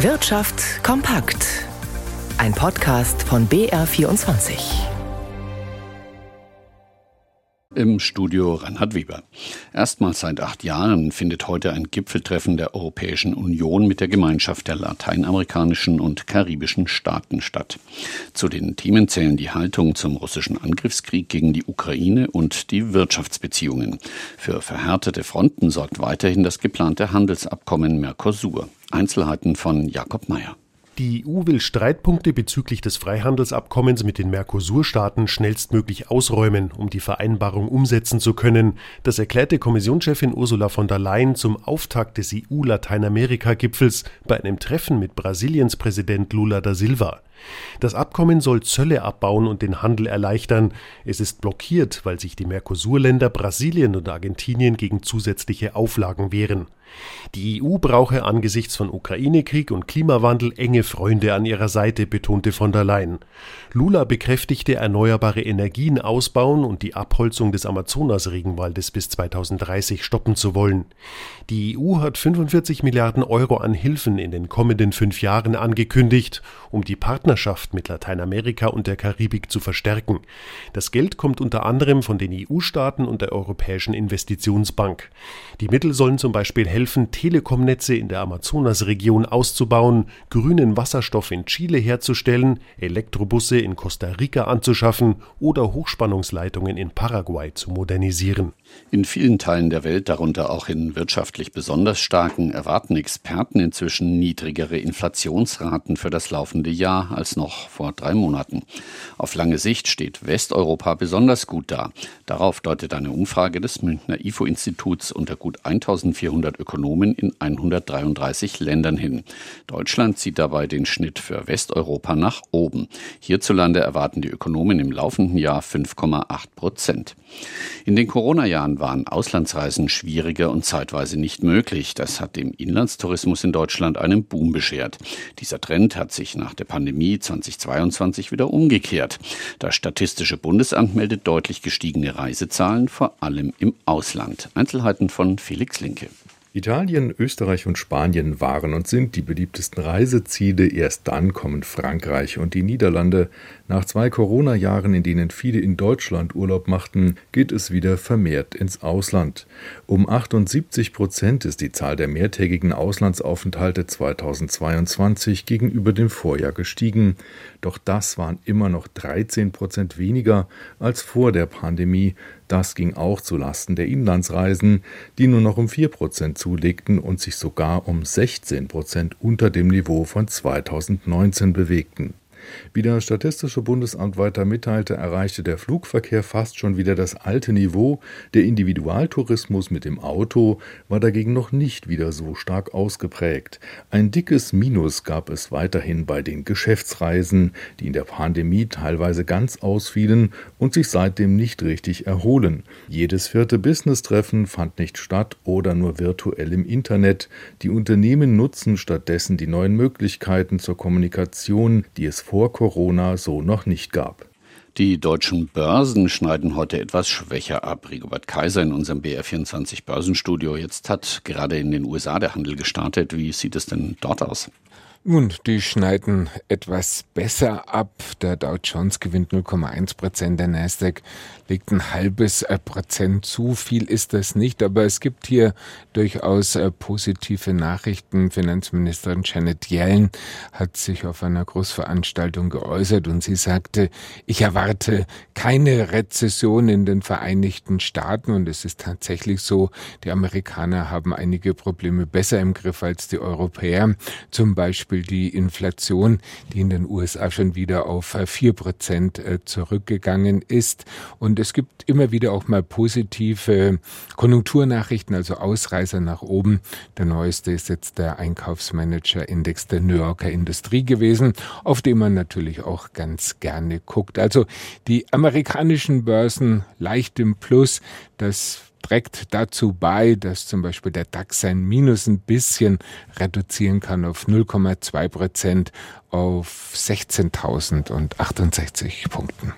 Wirtschaft kompakt. Ein Podcast von BR24. Im Studio Reinhard Weber. Erstmals seit acht Jahren findet heute ein Gipfeltreffen der Europäischen Union mit der Gemeinschaft der lateinamerikanischen und karibischen Staaten statt. Zu den Themen zählen die Haltung zum russischen Angriffskrieg gegen die Ukraine und die Wirtschaftsbeziehungen. Für verhärtete Fronten sorgt weiterhin das geplante Handelsabkommen Mercosur. Einzelheiten von Jakob Mayer. Die EU will Streitpunkte bezüglich des Freihandelsabkommens mit den Mercosur-Staaten schnellstmöglich ausräumen, um die Vereinbarung umsetzen zu können. Das erklärte Kommissionschefin Ursula von der Leyen zum Auftakt des EU-Lateinamerika-Gipfels bei einem Treffen mit Brasiliens Präsident Lula da Silva. Das Abkommen soll Zölle abbauen und den Handel erleichtern. Es ist blockiert, weil sich die Mercosur-Länder Brasilien und Argentinien gegen zusätzliche Auflagen wehren. Die EU brauche angesichts von Ukraine-Krieg und Klimawandel enge Freunde an ihrer Seite, betonte von der Leyen. Lula bekräftigte, erneuerbare Energien ausbauen und die Abholzung des Amazonas-Regenwaldes bis 2030 stoppen zu wollen. Die EU hat 45 Milliarden Euro an Hilfen in den kommenden fünf Jahren angekündigt, um die Partnerschaft mit Lateinamerika und der Karibik zu verstärken. Das Geld kommt unter anderem von den EU-Staaten und der Europäischen Investitionsbank. Die Mittel sollen zum Beispiel helfen, Telekomnetze in der Amazonasregion auszubauen, grünen Wasserstoff in Chile herzustellen, Elektrobusse in Costa Rica anzuschaffen oder Hochspannungsleitungen in Paraguay zu modernisieren. In vielen Teilen der Welt, darunter auch in wirtschaftlich besonders starken, erwarten Experten inzwischen niedrigere Inflationsraten für das laufende Jahr als noch vor drei Monaten. Auf lange Sicht steht Westeuropa besonders gut da. Darauf deutet eine Umfrage des Münchner IFO-Instituts unter gut 1400 Ökonomen in 133 Ländern hin. Deutschland zieht dabei den Schnitt für Westeuropa nach oben. Hierzulande erwarten die Ökonomen im laufenden Jahr 5,8 Prozent. In den Corona-Jahren waren Auslandsreisen schwieriger und zeitweise nicht möglich. Das hat dem Inlandstourismus in Deutschland einen Boom beschert. Dieser Trend hat sich nach der Pandemie 2022 wieder umgekehrt. Das Statistische Bundesamt meldet deutlich gestiegene Reisezahlen, vor allem im Ausland. Einzelheiten von Felix Linke. Italien, Österreich und Spanien waren und sind die beliebtesten Reiseziele. Erst dann kommen Frankreich und die Niederlande. Nach zwei Corona-Jahren, in denen viele in Deutschland Urlaub machten, geht es wieder vermehrt ins Ausland. Um 78 Prozent ist die Zahl der mehrtägigen Auslandsaufenthalte 2022 gegenüber dem Vorjahr gestiegen. Doch das waren immer noch 13 Prozent weniger als vor der Pandemie. Das ging auch zu Lasten der Inlandsreisen, die nur noch um 4 Prozent zulegten und sich sogar um 16 Prozent unter dem Niveau von 2019 bewegten. Wie das Statistische Bundesamt weiter mitteilte, erreichte der Flugverkehr fast schon wieder das alte Niveau. Der Individualtourismus mit dem Auto war dagegen noch nicht wieder so stark ausgeprägt. Ein dickes Minus gab es weiterhin bei den Geschäftsreisen, die in der Pandemie teilweise ganz ausfielen und sich seitdem nicht richtig erholen. Jedes vierte Business-Treffen fand nicht statt oder nur virtuell im Internet. Die Unternehmen nutzen stattdessen die neuen Möglichkeiten zur Kommunikation, die es vor vor Corona so noch nicht gab. Die deutschen Börsen schneiden heute etwas schwächer ab. Rigobert Kaiser in unserem BR24 Börsenstudio. Jetzt hat gerade in den USA der Handel gestartet. Wie sieht es denn dort aus? Nun, die schneiden etwas besser ab. Der Dow Jones gewinnt 0,1 Prozent, der Nasdaq legt ein halbes äh, Prozent zu. Viel ist das nicht, aber es gibt hier durchaus äh, positive Nachrichten. Finanzministerin Janet Yellen hat sich auf einer Großveranstaltung geäußert und sie sagte, ich erwarte keine Rezession in den Vereinigten Staaten und es ist tatsächlich so, die Amerikaner haben einige Probleme besser im Griff als die Europäer. Zum Beispiel Beispiel die Inflation, die in den USA schon wieder auf vier Prozent äh, zurückgegangen ist. Und es gibt immer wieder auch mal positive Konjunkturnachrichten, also Ausreißer nach oben. Der neueste ist jetzt der Einkaufsmanager-Index der New Yorker Industrie gewesen, auf den man natürlich auch ganz gerne guckt. Also die amerikanischen Börsen leicht im Plus. Das trägt dazu bei, dass zum Beispiel der DAX sein Minus ein bisschen reduzieren kann auf 0,2 Prozent auf 16.068 Punkten.